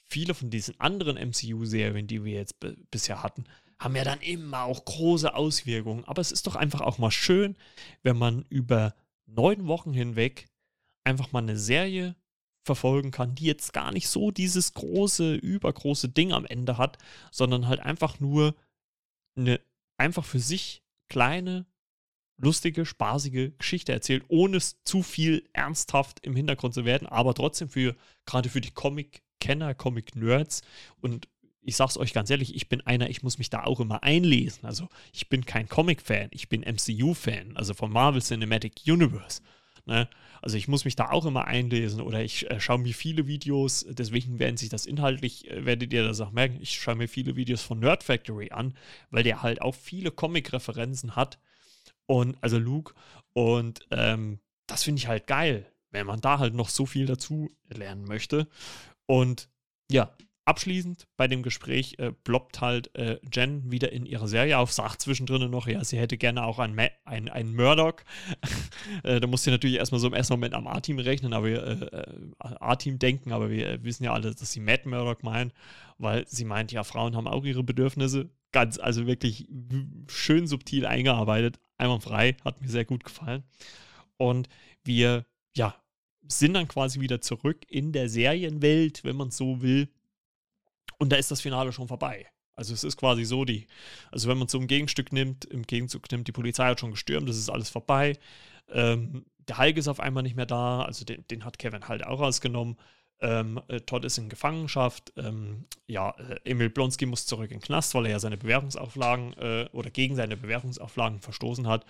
viele von diesen anderen MCU-Serien, die wir jetzt bisher hatten, haben ja dann immer auch große Auswirkungen. Aber es ist doch einfach auch mal schön, wenn man über neun Wochen hinweg einfach mal eine Serie verfolgen kann, die jetzt gar nicht so dieses große, übergroße Ding am Ende hat, sondern halt einfach nur eine einfach für sich kleine, lustige, spaßige Geschichte erzählt, ohne es zu viel ernsthaft im Hintergrund zu werden, aber trotzdem für, gerade für die Comic-Kenner, Comic-Nerds und ich sag's euch ganz ehrlich, ich bin einer, ich muss mich da auch immer einlesen. Also ich bin kein Comic-Fan, ich bin MCU-Fan, also von Marvel Cinematic Universe. Ne? Also ich muss mich da auch immer einlesen oder ich äh, schaue mir viele Videos, deswegen werden sich das inhaltlich, äh, werdet ihr das auch merken, ich schaue mir viele Videos von Nerd Factory an, weil der halt auch viele Comic-Referenzen hat. Und also Luke. Und ähm, das finde ich halt geil, wenn man da halt noch so viel dazu lernen möchte. Und ja, abschließend bei dem Gespräch äh, ploppt halt äh, Jen wieder in ihre Serie auf, sagt zwischendrin noch, ja, sie hätte gerne auch einen, ein, einen Murdoch. *laughs* äh, da muss sie natürlich erstmal so im ersten Moment am A-Team rechnen, aber wir, äh, äh, A-Team denken, aber wir äh, wissen ja alle, dass sie Matt Murdoch meinen, weil sie meint, ja, Frauen haben auch ihre Bedürfnisse. Ganz, also wirklich schön subtil eingearbeitet, einwandfrei, hat mir sehr gut gefallen. Und wir, ja, sind dann quasi wieder zurück in der Serienwelt, wenn man so will und da ist das Finale schon vorbei. Also es ist quasi so, die, also wenn man so ein Gegenstück nimmt, im Gegenzug nimmt, die Polizei hat schon gestürmt, das ist alles vorbei. Ähm, der Hulk ist auf einmal nicht mehr da, also den, den hat Kevin halt auch rausgenommen. Ähm, äh, Todd ist in Gefangenschaft. Ähm, ja, äh, Emil Blonsky muss zurück in den Knast, weil er ja seine Bewährungsauflagen äh, oder gegen seine Bewährungsauflagen verstoßen hat.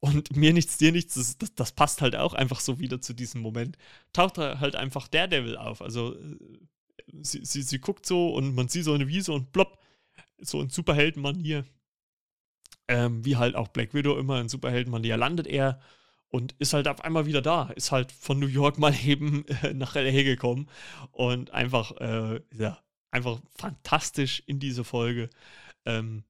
Und mir nichts, dir nichts, das, das, passt halt auch einfach so wieder zu diesem Moment. Taucht halt einfach Daredevil auf. Also äh, sie, sie, sie guckt so und man sieht so eine Wiese und plopp, so ein Superheldenmanier. Ähm, wie halt auch Black Widow immer in Superheldenmanier landet er und ist halt auf einmal wieder da. Ist halt von New York mal *laughs* eben äh, nach LA gekommen und einfach, äh, ja, einfach fantastisch in diese Folge ähm,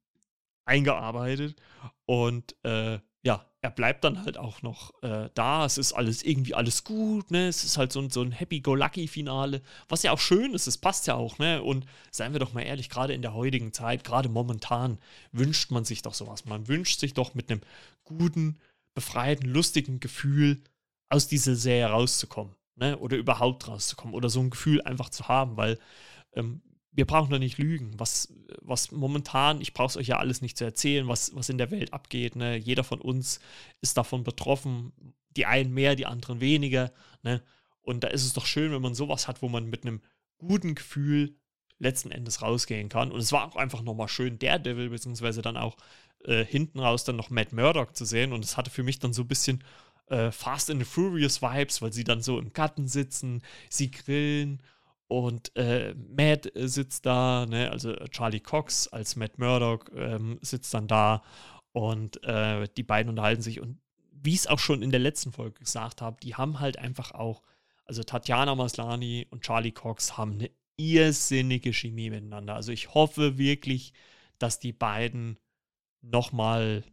eingearbeitet. Und äh, ja, er bleibt dann halt auch noch äh, da. Es ist alles irgendwie alles gut, ne? Es ist halt so ein, so ein Happy-Go-Lucky-Finale, was ja auch schön ist, es passt ja auch, ne? Und seien wir doch mal ehrlich, gerade in der heutigen Zeit, gerade momentan, wünscht man sich doch sowas. Man wünscht sich doch mit einem guten, befreiten, lustigen Gefühl aus dieser Serie rauszukommen. Ne? Oder überhaupt rauszukommen. Oder so ein Gefühl einfach zu haben, weil ähm, wir brauchen doch nicht lügen. Was, was momentan, ich brauche es euch ja alles nicht zu erzählen, was, was in der Welt abgeht. Ne? Jeder von uns ist davon betroffen. Die einen mehr, die anderen weniger. Ne? Und da ist es doch schön, wenn man sowas hat, wo man mit einem guten Gefühl letzten Endes rausgehen kann. Und es war auch einfach nochmal schön, der Devil, beziehungsweise dann auch äh, hinten raus dann noch Matt Murdock zu sehen. Und es hatte für mich dann so ein bisschen äh, Fast and the Furious Vibes, weil sie dann so im Garten sitzen, sie grillen und äh, Matt sitzt da, ne? also Charlie Cox als Matt Murdock ähm, sitzt dann da und äh, die beiden unterhalten sich. Und wie ich es auch schon in der letzten Folge gesagt habe, die haben halt einfach auch, also Tatjana Maslani und Charlie Cox haben eine irrsinnige Chemie miteinander. Also ich hoffe wirklich, dass die beiden nochmal,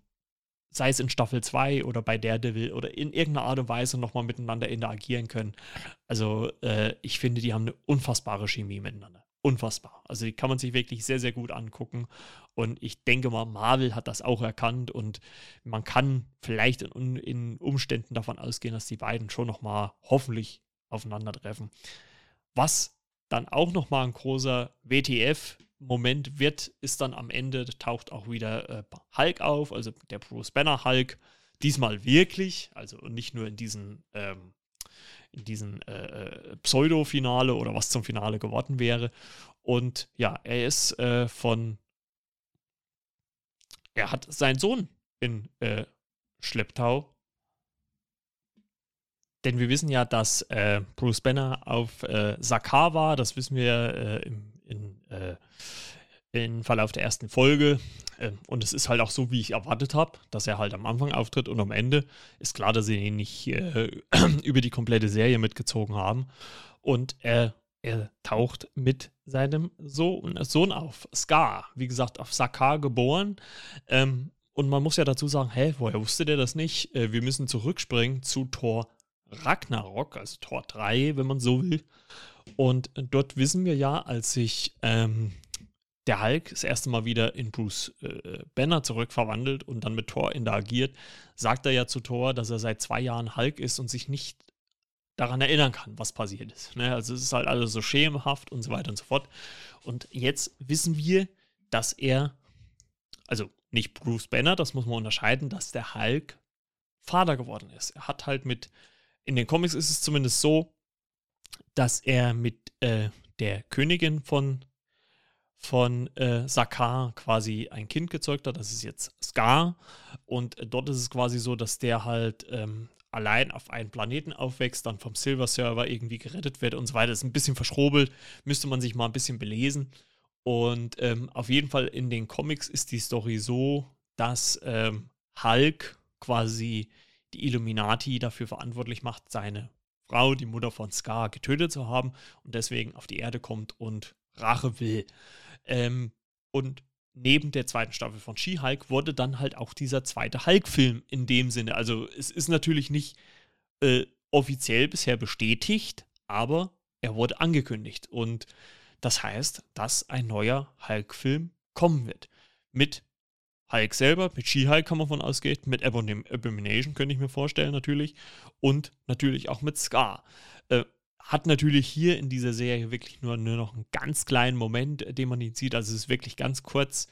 sei es in Staffel 2 oder bei Daredevil oder in irgendeiner Art und Weise nochmal miteinander interagieren können. Also äh, ich finde, die haben eine unfassbare Chemie miteinander. Unfassbar. Also die kann man sich wirklich sehr, sehr gut angucken. Und ich denke mal, Marvel hat das auch erkannt und man kann vielleicht in, in Umständen davon ausgehen, dass die beiden schon nochmal hoffentlich aufeinandertreffen. Was dann auch nochmal ein großer WTF Moment wird, ist dann am Ende, taucht auch wieder äh, Hulk auf, also der Bruce Banner Hulk. Diesmal wirklich, also nicht nur in diesen, ähm, in diesen äh, äh, Pseudo-Finale oder was zum Finale geworden wäre. Und ja, er ist äh, von, er hat seinen Sohn in äh, Schlepptau. Denn wir wissen ja, dass äh, Bruce Banner auf äh, Sakar war, das wissen wir im in, äh, im Verlauf der ersten Folge. Äh, und es ist halt auch so, wie ich erwartet habe, dass er halt am Anfang auftritt und am Ende ist klar, dass sie ihn nicht äh, *clears throat* über die komplette Serie mitgezogen haben. Und er, er taucht mit seinem Sohn, Sohn auf, Scar, wie gesagt, auf Sakar geboren. Ähm, und man muss ja dazu sagen, hä, woher wusste der das nicht? Äh, wir müssen zurückspringen zu Thor Ragnarok, also Tor 3, wenn man so will. Und dort wissen wir ja, als sich ähm, der Hulk das erste Mal wieder in Bruce äh, Banner zurückverwandelt und dann mit Thor interagiert, sagt er ja zu Thor, dass er seit zwei Jahren Hulk ist und sich nicht daran erinnern kann, was passiert ist. Ne? Also es ist halt alles so schemenhaft und so weiter und so fort. Und jetzt wissen wir, dass er, also nicht Bruce Banner, das muss man unterscheiden, dass der Hulk Vater geworden ist. Er hat halt mit in den Comics ist es zumindest so, dass er mit äh, der Königin von, von äh, Sakar quasi ein Kind gezeugt hat. Das ist jetzt Scar. Und äh, dort ist es quasi so, dass der halt ähm, allein auf einem Planeten aufwächst, dann vom Silver Server irgendwie gerettet wird und so weiter. Ist ein bisschen verschrobelt, müsste man sich mal ein bisschen belesen. Und ähm, auf jeden Fall in den Comics ist die Story so, dass ähm, Hulk quasi die Illuminati dafür verantwortlich macht, seine Frau, die Mutter von Scar, getötet zu haben und deswegen auf die Erde kommt und Rache will. Ähm, und neben der zweiten Staffel von She-Hulk wurde dann halt auch dieser zweite Hulk-Film in dem Sinne. Also es ist natürlich nicht äh, offiziell bisher bestätigt, aber er wurde angekündigt. Und das heißt, dass ein neuer Hulk-Film kommen wird. Mit Hulk selber, mit She-Hulk kann man von ausgehen, mit Abomination könnte ich mir vorstellen natürlich und natürlich auch mit Scar. Äh, hat natürlich hier in dieser Serie wirklich nur, nur noch einen ganz kleinen Moment, den man ihn sieht, also es ist wirklich ganz kurz,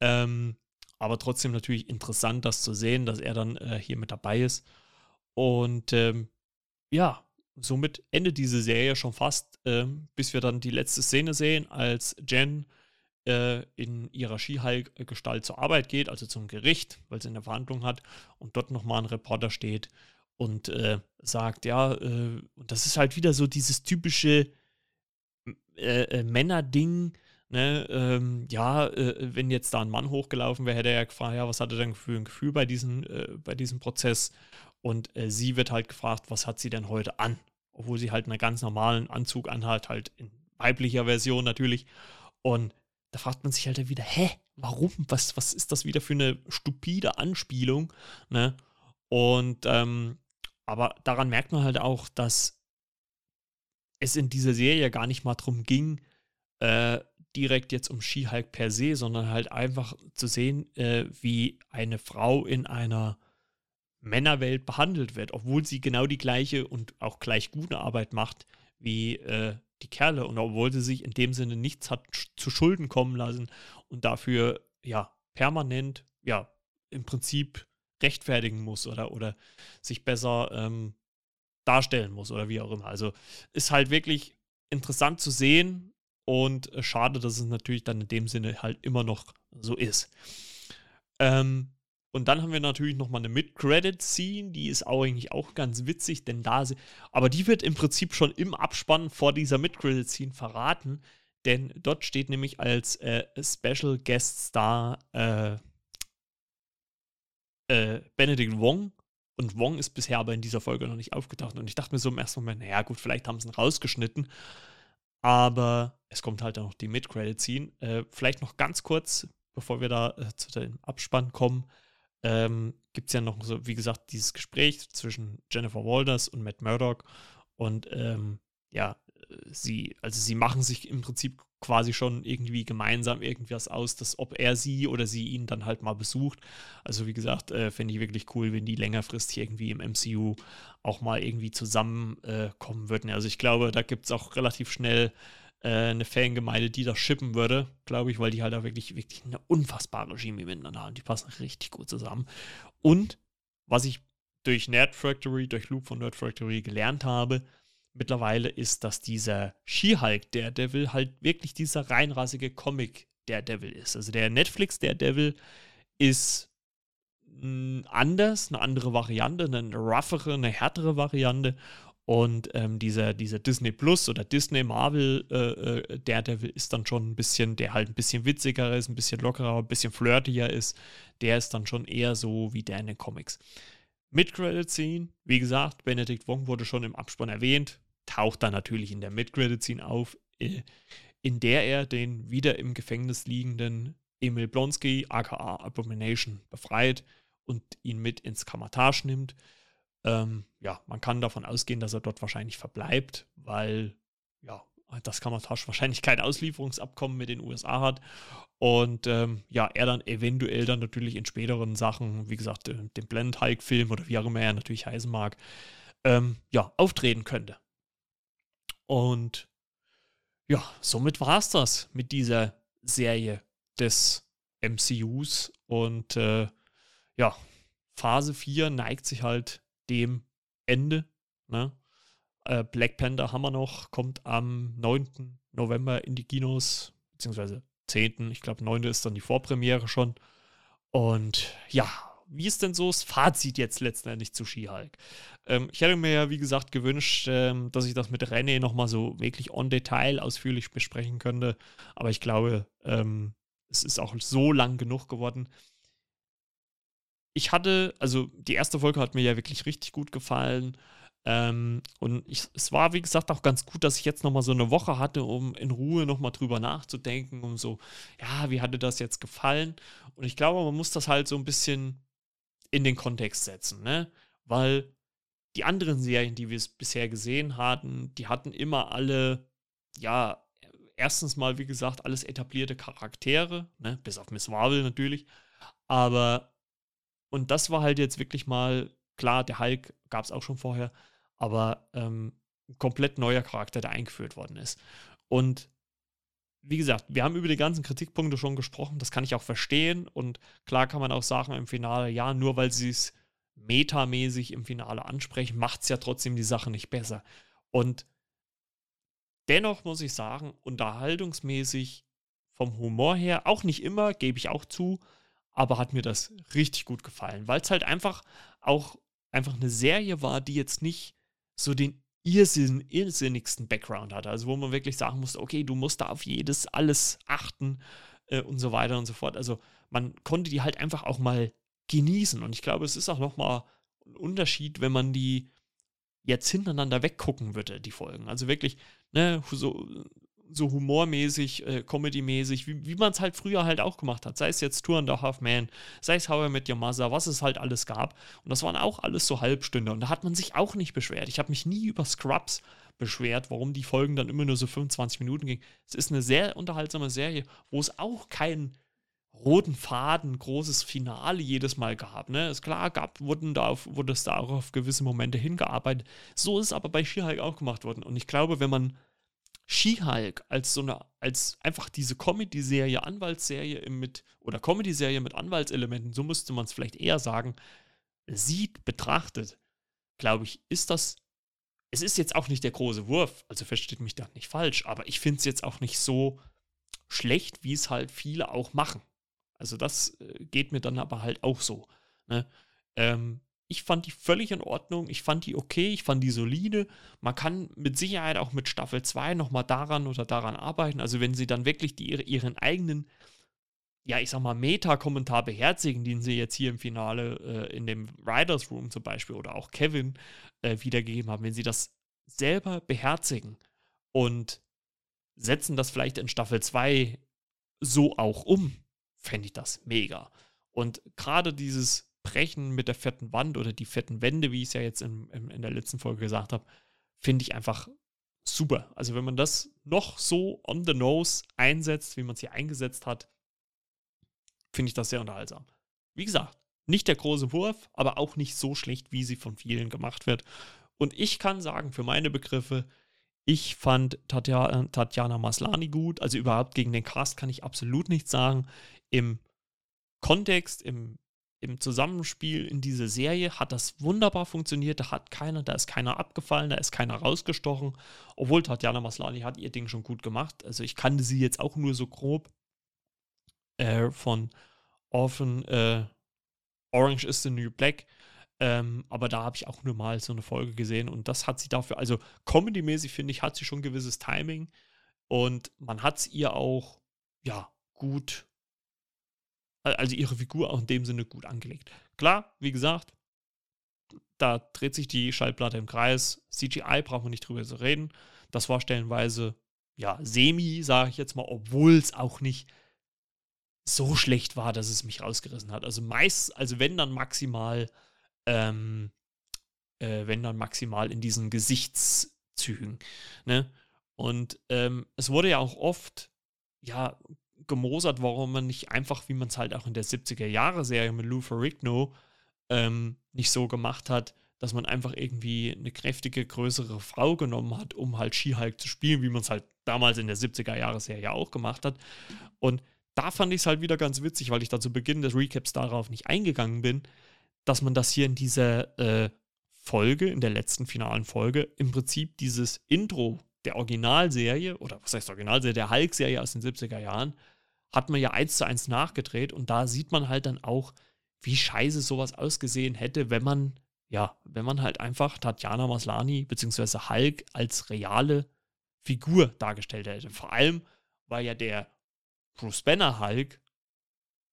ähm, aber trotzdem natürlich interessant, das zu sehen, dass er dann äh, hier mit dabei ist und ähm, ja, somit endet diese Serie schon fast, äh, bis wir dann die letzte Szene sehen, als Jen äh, in ihrer Skihulk-Gestalt zur Arbeit geht, also zum Gericht, weil sie eine Verhandlung hat und dort nochmal ein Reporter steht und äh, sagt, ja, äh, und das ist halt wieder so dieses typische äh, äh, Männerding, Ne, ähm, ja, äh, wenn jetzt da ein Mann hochgelaufen wäre, hätte er ja gefragt, ja, was hat er denn für ein Gefühl bei, diesen, äh, bei diesem Prozess? Und äh, sie wird halt gefragt, was hat sie denn heute an? Obwohl sie halt einen ganz normalen Anzug anhat, halt in weiblicher Version natürlich. Und da fragt man sich halt wieder, hä, warum? Was, was ist das wieder für eine stupide Anspielung? Ne? Und ähm, aber daran merkt man halt auch, dass es in dieser Serie gar nicht mal darum ging, äh, direkt jetzt um She-Hulk per se, sondern halt einfach zu sehen, äh, wie eine Frau in einer Männerwelt behandelt wird, obwohl sie genau die gleiche und auch gleich gute Arbeit macht wie äh, die Kerle und obwohl sie sich in dem Sinne nichts hat zu Schulden kommen lassen und dafür ja permanent ja im Prinzip rechtfertigen muss oder, oder sich besser ähm, darstellen muss oder wie auch immer. Also ist halt wirklich interessant zu sehen und äh, schade, dass es natürlich dann in dem Sinne halt immer noch so ist. Ähm, und dann haben wir natürlich nochmal eine Mid-Credit-Scene, die ist auch eigentlich auch ganz witzig, denn da aber die wird im Prinzip schon im Abspann vor dieser Mid-Credit-Scene verraten, denn dort steht nämlich als äh, Special Guest Star äh, äh, Benedict Wong. Und Wong ist bisher aber in dieser Folge noch nicht aufgetaucht. Und ich dachte mir so im ersten Moment, naja gut, vielleicht haben sie ihn rausgeschnitten, aber es kommt halt auch noch die Mid-Credit-Scene. Äh, vielleicht noch ganz kurz, bevor wir da äh, zu dem Abspann kommen, ähm, gibt es ja noch so, wie gesagt, dieses Gespräch zwischen Jennifer Walters und Matt Murdock. Und ähm, ja, sie, also sie machen sich im Prinzip quasi schon irgendwie gemeinsam irgendwas aus, dass ob er sie oder sie ihn dann halt mal besucht. Also wie gesagt, äh, fände ich wirklich cool, wenn die längerfristig irgendwie im MCU auch mal irgendwie zusammenkommen äh, würden. Also ich glaube, da gibt es auch relativ schnell eine Fangemeinde, die das shippen würde, glaube ich, weil die halt da wirklich, wirklich eine unfassbare Chemie miteinander haben. Die passen richtig gut zusammen. Und was ich durch Nerd Factory, durch Loop von Nerd Factory gelernt habe, mittlerweile ist, dass dieser She-Hulk Daredevil halt wirklich dieser reinrassige Comic Daredevil ist. Also der Netflix Daredevil ist anders, eine andere Variante, eine roughere, eine härtere Variante und ähm, dieser, dieser Disney Plus oder Disney Marvel äh, äh, Daredevil ist dann schon ein bisschen, der halt ein bisschen witziger ist, ein bisschen lockerer, ein bisschen flirtiger ist. Der ist dann schon eher so wie der in den Comics. Mid-Credit-Scene, wie gesagt, Benedict Wong wurde schon im Abspann erwähnt, taucht dann natürlich in der Mid-Credit-Scene auf, äh, in der er den wieder im Gefängnis liegenden Emil Blonsky, aka Abomination, befreit und ihn mit ins Kamatage nimmt. Ähm, ja, man kann davon ausgehen, dass er dort wahrscheinlich verbleibt, weil ja, das Kammertasch wahrscheinlich kein Auslieferungsabkommen mit den USA hat. Und ähm, ja, er dann eventuell dann natürlich in späteren Sachen, wie gesagt, äh, dem Blend Hulk-Film oder wie auch immer er natürlich heißen mag, ähm, ja, auftreten könnte. Und ja, somit war es das mit dieser Serie des MCUs. Und äh, ja, Phase 4 neigt sich halt dem Ende. Ne? Äh, Black Panther haben wir noch, kommt am 9. November in die Kinos, beziehungsweise 10. Ich glaube, 9. ist dann die Vorpremiere schon. Und ja, wie ist denn so das Fazit jetzt letztendlich zu She-Hulk? Ähm, ich hätte mir ja, wie gesagt, gewünscht, ähm, dass ich das mit René nochmal so wirklich on Detail ausführlich besprechen könnte. Aber ich glaube, ähm, es ist auch so lang genug geworden ich hatte, also die erste Folge hat mir ja wirklich richtig gut gefallen. Ähm, und ich, es war, wie gesagt, auch ganz gut, dass ich jetzt nochmal so eine Woche hatte, um in Ruhe nochmal drüber nachzudenken, um so, ja, wie hatte das jetzt gefallen? Und ich glaube, man muss das halt so ein bisschen in den Kontext setzen, ne? Weil die anderen Serien, die wir bisher gesehen hatten, die hatten immer alle, ja, erstens mal, wie gesagt, alles etablierte Charaktere, ne? Bis auf Miss Marvel natürlich. Aber und das war halt jetzt wirklich mal, klar, der Hulk gab es auch schon vorher, aber ähm, komplett neuer Charakter, der eingeführt worden ist. Und wie gesagt, wir haben über die ganzen Kritikpunkte schon gesprochen, das kann ich auch verstehen. Und klar kann man auch sagen im Finale, ja, nur weil sie es metamäßig im Finale ansprechen, macht es ja trotzdem die Sache nicht besser. Und dennoch muss ich sagen, unterhaltungsmäßig vom Humor her, auch nicht immer, gebe ich auch zu, aber hat mir das richtig gut gefallen, weil es halt einfach auch einfach eine Serie war, die jetzt nicht so den irrsinn, irrsinnigsten Background hatte. Also wo man wirklich sagen musste, okay, du musst da auf jedes, alles achten äh, und so weiter und so fort. Also man konnte die halt einfach auch mal genießen. Und ich glaube, es ist auch nochmal ein Unterschied, wenn man die jetzt hintereinander weggucken würde, die Folgen. Also wirklich, ne, so so humormäßig, äh, comedy-mäßig, wie, wie man es halt früher halt auch gemacht hat. Sei es jetzt Tour and a Half Man, sei es How I Met Your Mother, was es halt alles gab. Und das waren auch alles so Halbstünde. Und da hat man sich auch nicht beschwert. Ich habe mich nie über Scrubs beschwert, warum die Folgen dann immer nur so 25 Minuten gingen. Es ist eine sehr unterhaltsame Serie, wo es auch keinen roten Faden, großes Finale jedes Mal gab. Ne? Ist klar, gab, wurden da auf, wurde es da auch auf gewisse Momente hingearbeitet. So ist es aber bei She-Hulk auch gemacht worden. Und ich glaube, wenn man She-Hulk als so eine, als einfach diese Comedy-Serie, Anwaltsserie mit, oder Comedy-Serie mit Anwaltselementen, so müsste man es vielleicht eher sagen, sieht, betrachtet, glaube ich, ist das, es ist jetzt auch nicht der große Wurf, also versteht mich da nicht falsch, aber ich finde es jetzt auch nicht so schlecht, wie es halt viele auch machen. Also das äh, geht mir dann aber halt auch so. Ne? Ähm, ich fand die völlig in Ordnung. Ich fand die okay, ich fand die solide. Man kann mit Sicherheit auch mit Staffel 2 nochmal daran oder daran arbeiten. Also wenn sie dann wirklich die, ihren eigenen, ja, ich sag mal, Meta-Kommentar beherzigen, den sie jetzt hier im Finale äh, in dem Writers Room zum Beispiel oder auch Kevin äh, wiedergegeben haben, wenn sie das selber beherzigen und setzen das vielleicht in Staffel 2 so auch um, fände ich das mega. Und gerade dieses Brechen mit der fetten Wand oder die fetten Wände, wie ich es ja jetzt in, in, in der letzten Folge gesagt habe, finde ich einfach super. Also wenn man das noch so on the nose einsetzt, wie man es hier eingesetzt hat, finde ich das sehr unterhaltsam. Wie gesagt, nicht der große Wurf, aber auch nicht so schlecht, wie sie von vielen gemacht wird. Und ich kann sagen, für meine Begriffe, ich fand Tatjana, Tatjana Maslani gut. Also überhaupt gegen den Cast kann ich absolut nichts sagen. Im Kontext, im im Zusammenspiel in diese Serie hat das wunderbar funktioniert. Da hat keiner, da ist keiner abgefallen, da ist keiner rausgestochen. Obwohl Tatjana Maslani hat ihr Ding schon gut gemacht. Also ich kannte sie jetzt auch nur so grob äh, von Orphan äh, Orange is the New Black. Ähm, aber da habe ich auch nur mal so eine Folge gesehen und das hat sie dafür, also comedy-mäßig finde ich, hat sie schon gewisses Timing und man hat es ihr auch, ja, gut also ihre Figur auch in dem Sinne gut angelegt. Klar, wie gesagt, da dreht sich die Schallplatte im Kreis. CGI brauchen wir nicht drüber zu reden. Das war stellenweise, ja, semi, sage ich jetzt mal, obwohl es auch nicht so schlecht war, dass es mich rausgerissen hat. Also meist, also wenn dann maximal, ähm, äh, wenn dann maximal in diesen Gesichtszügen. Ne? Und ähm, es wurde ja auch oft, ja, gemosert, warum man nicht einfach, wie man es halt auch in der 70er-Jahre-Serie mit Lou Ferrigno ähm, nicht so gemacht hat, dass man einfach irgendwie eine kräftige, größere Frau genommen hat, um halt She-Hulk zu spielen, wie man es halt damals in der 70er-Jahre-Serie auch gemacht hat. Und da fand ich es halt wieder ganz witzig, weil ich da zu Beginn des Recaps darauf nicht eingegangen bin, dass man das hier in dieser äh, Folge, in der letzten finalen Folge, im Prinzip dieses Intro der Originalserie, oder was heißt Originalserie, der Hulk-Serie aus den 70er Jahren, hat man ja eins zu eins nachgedreht und da sieht man halt dann auch, wie scheiße sowas ausgesehen hätte, wenn man, ja, wenn man halt einfach Tatjana Maslani bzw. Hulk als reale Figur dargestellt hätte. Vor allem, weil ja der Bruce Banner Hulk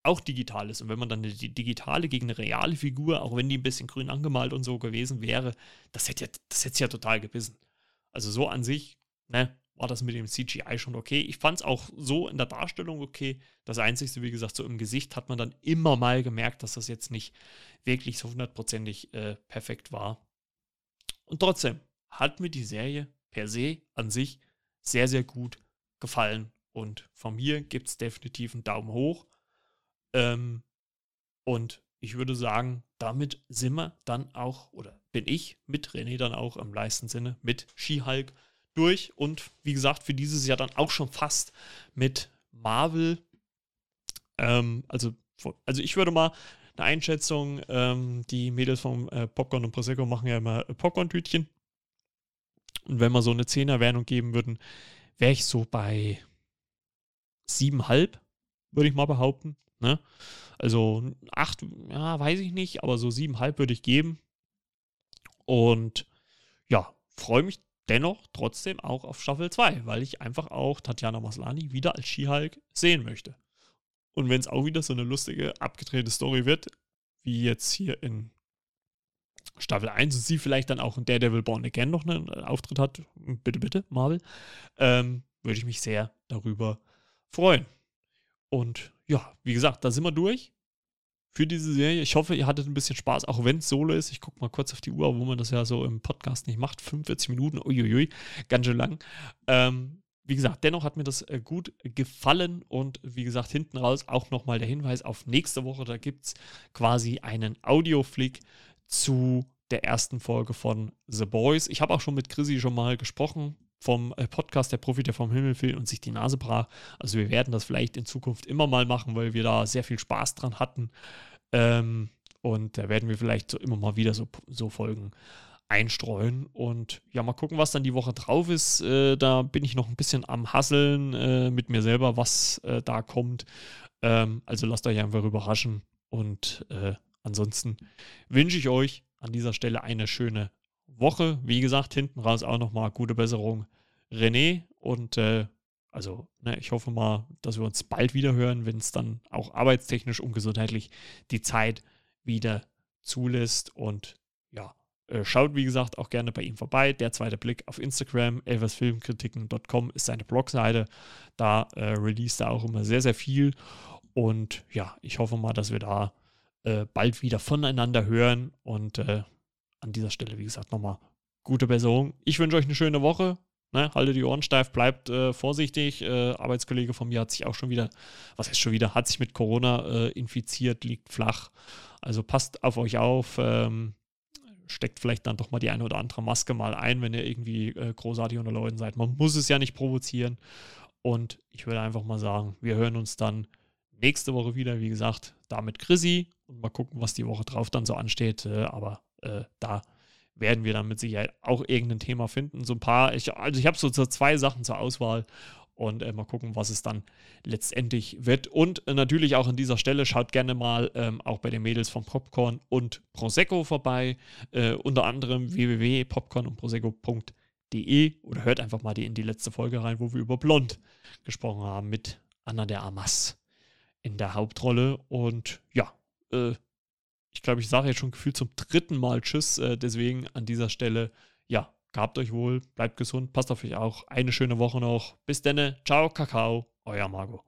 auch digital ist. Und wenn man dann eine digitale gegen eine reale Figur, auch wenn die ein bisschen grün angemalt und so gewesen wäre, das hätte ja, das hätte ja total gebissen. Also so an sich, ne, war das mit dem CGI schon okay. Ich fand es auch so in der Darstellung okay. Das Einzige, wie gesagt, so im Gesicht hat man dann immer mal gemerkt, dass das jetzt nicht wirklich so hundertprozentig äh, perfekt war. Und trotzdem hat mir die Serie per se an sich sehr, sehr gut gefallen. Und von mir gibt es definitiv einen Daumen hoch. Ähm, und ich würde sagen, damit sind wir dann auch, oder bin ich mit René dann auch im leisten Sinne mit She-Hulk durch und wie gesagt, für dieses Jahr dann auch schon fast mit Marvel. Ähm, also, also ich würde mal eine Einschätzung, ähm, die Mädels vom äh, Popcorn und Prosecco machen ja immer äh, Popcorn-Tütchen. Und wenn wir so eine 10er-Wertung geben würden, wäre ich so bei 7,5, würde ich mal behaupten. Ne? Also 8, ja, weiß ich nicht, aber so 7,5 würde ich geben. Und ja, freue mich dennoch trotzdem auch auf Staffel 2, weil ich einfach auch Tatjana Maslani wieder als She-Hulk sehen möchte. Und wenn es auch wieder so eine lustige, abgedrehte Story wird, wie jetzt hier in Staffel 1 und sie vielleicht dann auch in Daredevil Born Again noch einen Auftritt hat, bitte, bitte, Marvel, ähm, würde ich mich sehr darüber freuen. Und ja, wie gesagt, da sind wir durch für diese Serie. Ich hoffe, ihr hattet ein bisschen Spaß, auch wenn es solo ist. Ich gucke mal kurz auf die Uhr, wo man das ja so im Podcast nicht macht. 45 Minuten, uiuiui, ganz schön lang. Ähm, wie gesagt, dennoch hat mir das äh, gut gefallen und wie gesagt, hinten raus auch nochmal der Hinweis auf nächste Woche. Da gibt es quasi einen Audioflick zu der ersten Folge von The Boys. Ich habe auch schon mit Chrissy schon mal gesprochen vom äh, Podcast Der Profi, der vom Himmel fiel und sich die Nase brach. Also wir werden das vielleicht in Zukunft immer mal machen, weil wir da sehr viel Spaß dran hatten. Ähm, und da werden wir vielleicht so immer mal wieder so, so Folgen einstreuen. Und ja, mal gucken, was dann die Woche drauf ist. Äh, da bin ich noch ein bisschen am Hasseln äh, mit mir selber, was äh, da kommt. Ähm, also lasst euch einfach überraschen. Und äh, ansonsten wünsche ich euch an dieser Stelle eine schöne Woche. Wie gesagt, hinten raus auch nochmal gute Besserung, René. Und äh, also, ne, ich hoffe mal, dass wir uns bald wieder hören, wenn es dann auch arbeitstechnisch und gesundheitlich die Zeit wieder zulässt. Und ja, äh, schaut wie gesagt auch gerne bei ihm vorbei. Der zweite Blick auf Instagram, elversfilmkritiken.com ist seine Blogseite. Da äh, release er auch immer sehr, sehr viel. Und ja, ich hoffe mal, dass wir da äh, bald wieder voneinander hören. Und äh, an dieser Stelle, wie gesagt, nochmal gute Besserung. Ich wünsche euch eine schöne Woche. Ne, haltet die Ohren steif, bleibt äh, vorsichtig. Äh, Arbeitskollege von mir hat sich auch schon wieder, was heißt schon wieder, hat sich mit Corona äh, infiziert, liegt flach. Also passt auf euch auf. Ähm, steckt vielleicht dann doch mal die eine oder andere Maske mal ein, wenn ihr irgendwie äh, großartig unter Leuten seid. Man muss es ja nicht provozieren. Und ich würde einfach mal sagen, wir hören uns dann nächste Woche wieder, wie gesagt, da mit Chrissy und mal gucken, was die Woche drauf dann so ansteht. Äh, aber äh, da werden wir dann mit Sicherheit auch irgendein Thema finden. So ein paar, ich, also ich habe so, zwei Sachen zur Auswahl und äh, mal gucken, was es dann letztendlich wird. Und äh, natürlich auch an dieser Stelle schaut gerne mal ähm, auch bei den Mädels von Popcorn und Prosecco vorbei, äh, unter anderem www.popcorn und prosecco.de oder hört einfach mal die in die letzte Folge rein, wo wir über Blond gesprochen haben mit Anna der Amas in der Hauptrolle. Und ja, äh, ich glaube, ich sage jetzt schon gefühlt zum dritten Mal Tschüss. Äh, deswegen an dieser Stelle, ja, gehabt euch wohl, bleibt gesund, passt auf euch auch. Eine schöne Woche noch. Bis denne, ciao, Kakao, euer Margot.